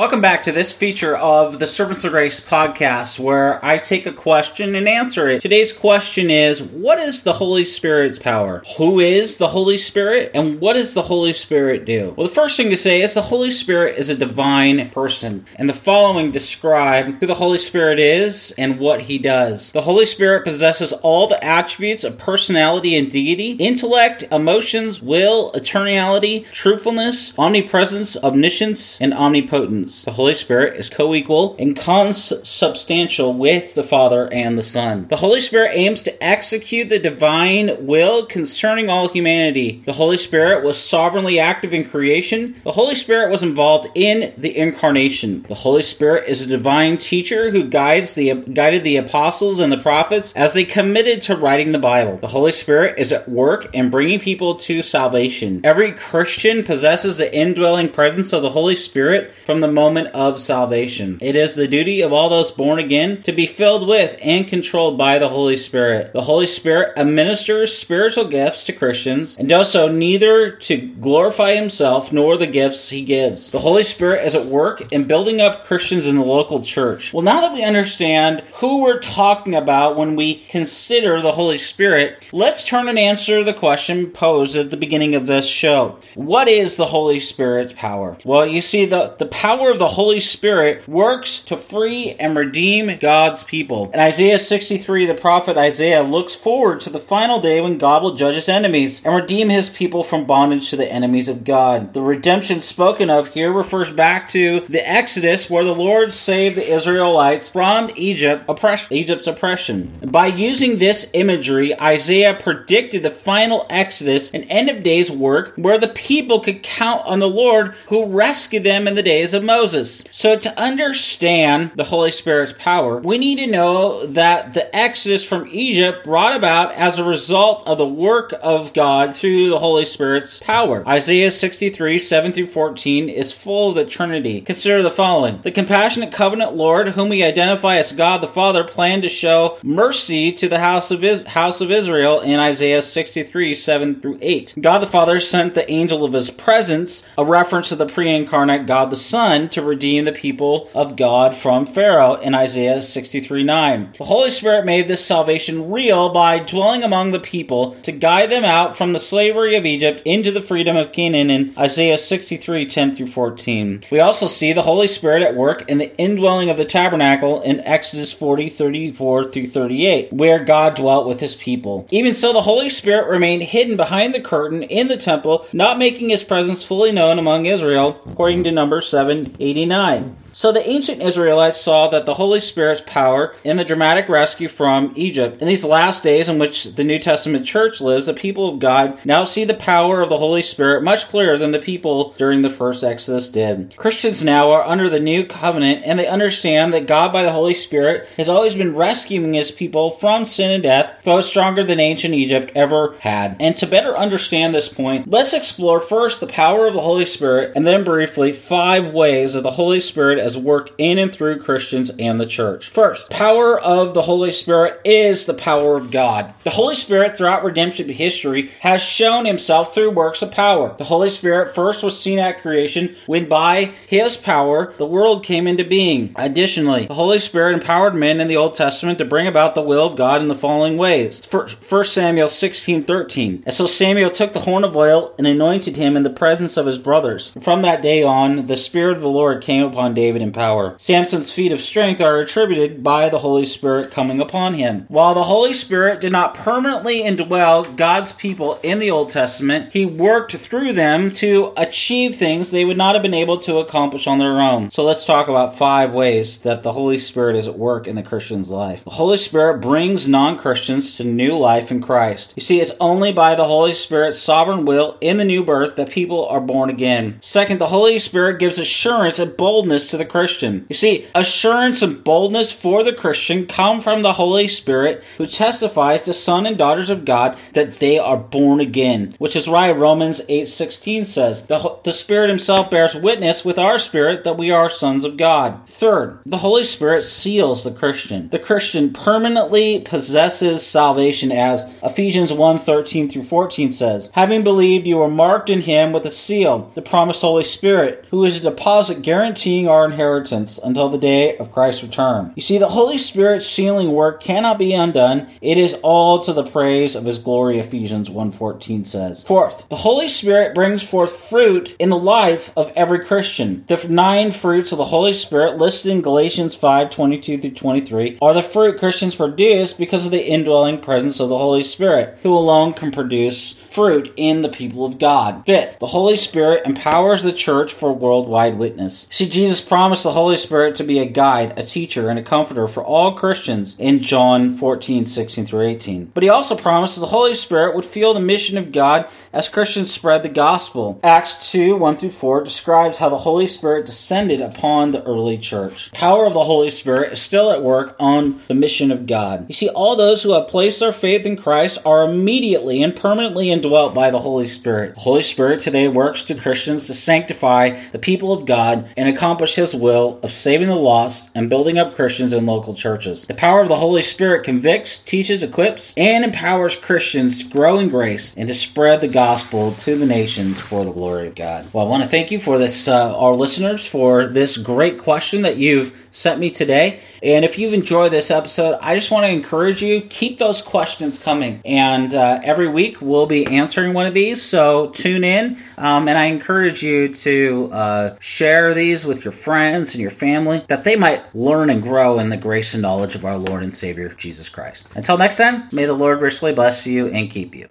Welcome back to this feature of the Servants of Grace podcast where I take a question and answer it. Today's question is What is the Holy Spirit's power? Who is the Holy Spirit and what does the Holy Spirit do? Well, the first thing to say is the Holy Spirit is a divine person, and the following describe who the Holy Spirit is and what he does. The Holy Spirit possesses all the attributes of personality and deity, intellect, emotions, will, eternality, truthfulness, omnipresence, omniscience, and omnipotence. The Holy Spirit is co equal and consubstantial with the Father and the Son. The Holy Spirit aims to execute the divine will concerning all humanity. The Holy Spirit was sovereignly active in creation. The Holy Spirit was involved in the incarnation. The Holy Spirit is a divine teacher who guides the guided the apostles and the prophets as they committed to writing the Bible. The Holy Spirit is at work in bringing people to salvation. Every Christian possesses the indwelling presence of the Holy Spirit from the moment of salvation. It is the duty of all those born again to be filled with and controlled by the Holy Spirit. The Holy Spirit administers spiritual gifts to Christians and does so neither to glorify himself nor the gifts he gives. The Holy Spirit is at work in building up Christians in the local church. Well, now that we understand who we're talking about when we consider the Holy Spirit, let's turn and answer the question posed at the beginning of this show. What is the Holy Spirit's power? Well, you see, the, the power of the Holy Spirit works to free and redeem God's people. In Isaiah 63, the prophet Isaiah looks forward to the final day when God will judge his enemies and redeem his people from bondage to the enemies of God. The redemption spoken of here refers back to the Exodus where the Lord saved the Israelites from Egypt, oppress- Egypt's oppression. By using this imagery, Isaiah predicted the final Exodus, an end of days work where the people could count on the Lord who rescued them in the days of Moses. So to understand the Holy Spirit's power, we need to know that the exodus from Egypt brought about as a result of the work of God through the Holy Spirit's power. Isaiah 63, 7 through 14 is full of the Trinity. Consider the following. The compassionate covenant Lord, whom we identify as God the Father, planned to show mercy to the house of, Is- house of Israel in Isaiah 63, 7 through 8. God the Father sent the angel of his presence, a reference to the pre-incarnate God the Son, to redeem the people of God from Pharaoh in Isaiah 63 9. The Holy Spirit made this salvation real by dwelling among the people to guide them out from the slavery of Egypt into the freedom of Canaan in Isaiah 63 10 through 14. We also see the Holy Spirit at work in the indwelling of the tabernacle in Exodus 40 34 through 38, where God dwelt with his people. Even so, the Holy Spirit remained hidden behind the curtain in the temple, not making his presence fully known among Israel, according to Numbers 7 89. So the ancient Israelites saw that the Holy Spirit's power in the dramatic rescue from Egypt. In these last days in which the New Testament church lives, the people of God now see the power of the Holy Spirit much clearer than the people during the first Exodus did. Christians now are under the new covenant and they understand that God by the Holy Spirit has always been rescuing his people from sin and death, both stronger than ancient Egypt ever had. And to better understand this point, let's explore first the power of the Holy Spirit and then briefly five ways that the Holy Spirit as work in and through Christians and the church. First, power of the Holy Spirit is the power of God. The Holy Spirit throughout redemption history has shown himself through works of power. The Holy Spirit first was seen at creation when by his power the world came into being. Additionally, the Holy Spirit empowered men in the Old Testament to bring about the will of God in the following ways. 1 Samuel 16 13. And so Samuel took the horn of oil and anointed him in the presence of his brothers. From that day on, the Spirit of the Lord came upon David in power. Samson's feat of strength are attributed by the Holy Spirit coming upon him. While the Holy Spirit did not permanently indwell God's people in the Old Testament, he worked through them to achieve things they would not have been able to accomplish on their own. So let's talk about five ways that the Holy Spirit is at work in the Christian's life. The Holy Spirit brings non Christians to new life in Christ. You see, it's only by the Holy Spirit's sovereign will in the new birth that people are born again. Second, the Holy Spirit gives assurance and boldness to the Christian. You see, assurance and boldness for the Christian come from the Holy Spirit who testifies to sons and daughters of God that they are born again, which is why Romans 8:16 says, the, the Spirit himself bears witness with our spirit that we are sons of God. Third, the Holy Spirit seals the Christian. The Christian permanently possesses salvation as Ephesians 1:13 through 14 says, having believed you are marked in him with a seal, the promised Holy Spirit, who is a deposit thus guaranteeing our inheritance until the day of Christ's return. You see, the Holy Spirit's sealing work cannot be undone. It is all to the praise of his glory, Ephesians 1.14 says. Fourth, the Holy Spirit brings forth fruit in the life of every Christian. The nine fruits of the Holy Spirit listed in Galatians 5:22 through 23 are the fruit Christians produce because of the indwelling presence of the Holy Spirit, who alone can produce fruit in the people of God. Fifth, the Holy Spirit empowers the church for worldwide witness. See, Jesus promised the Holy Spirit to be a guide, a teacher, and a comforter for all Christians in John 14, 16 through 18. But he also promised the Holy Spirit would fuel the mission of God as Christians spread the gospel. Acts 2, 1 through 4 describes how the Holy Spirit descended upon the early church. The power of the Holy Spirit is still at work on the mission of God. You see, all those who have placed their faith in Christ are immediately and permanently indwelt by the Holy Spirit. The Holy Spirit today works to Christians to sanctify the people of God and accomplish His will of saving the lost and building up Christians in local churches. The power of the Holy Spirit convicts, teaches, equips, and empowers Christians to grow in grace and to spread the gospel to the nations for the glory of God. Well, I want to thank you for this, uh, our listeners, for this great question that you've sent me today. And if you've enjoyed this episode, I just want to encourage you keep those questions coming. And uh, every week we'll be answering one of these. So tune in, um, and I encourage you to uh, share these with your friends and your family that they might learn and grow in the grace and knowledge of our Lord and Savior Jesus Christ. Until next time, may the Lord richly bless you and keep you.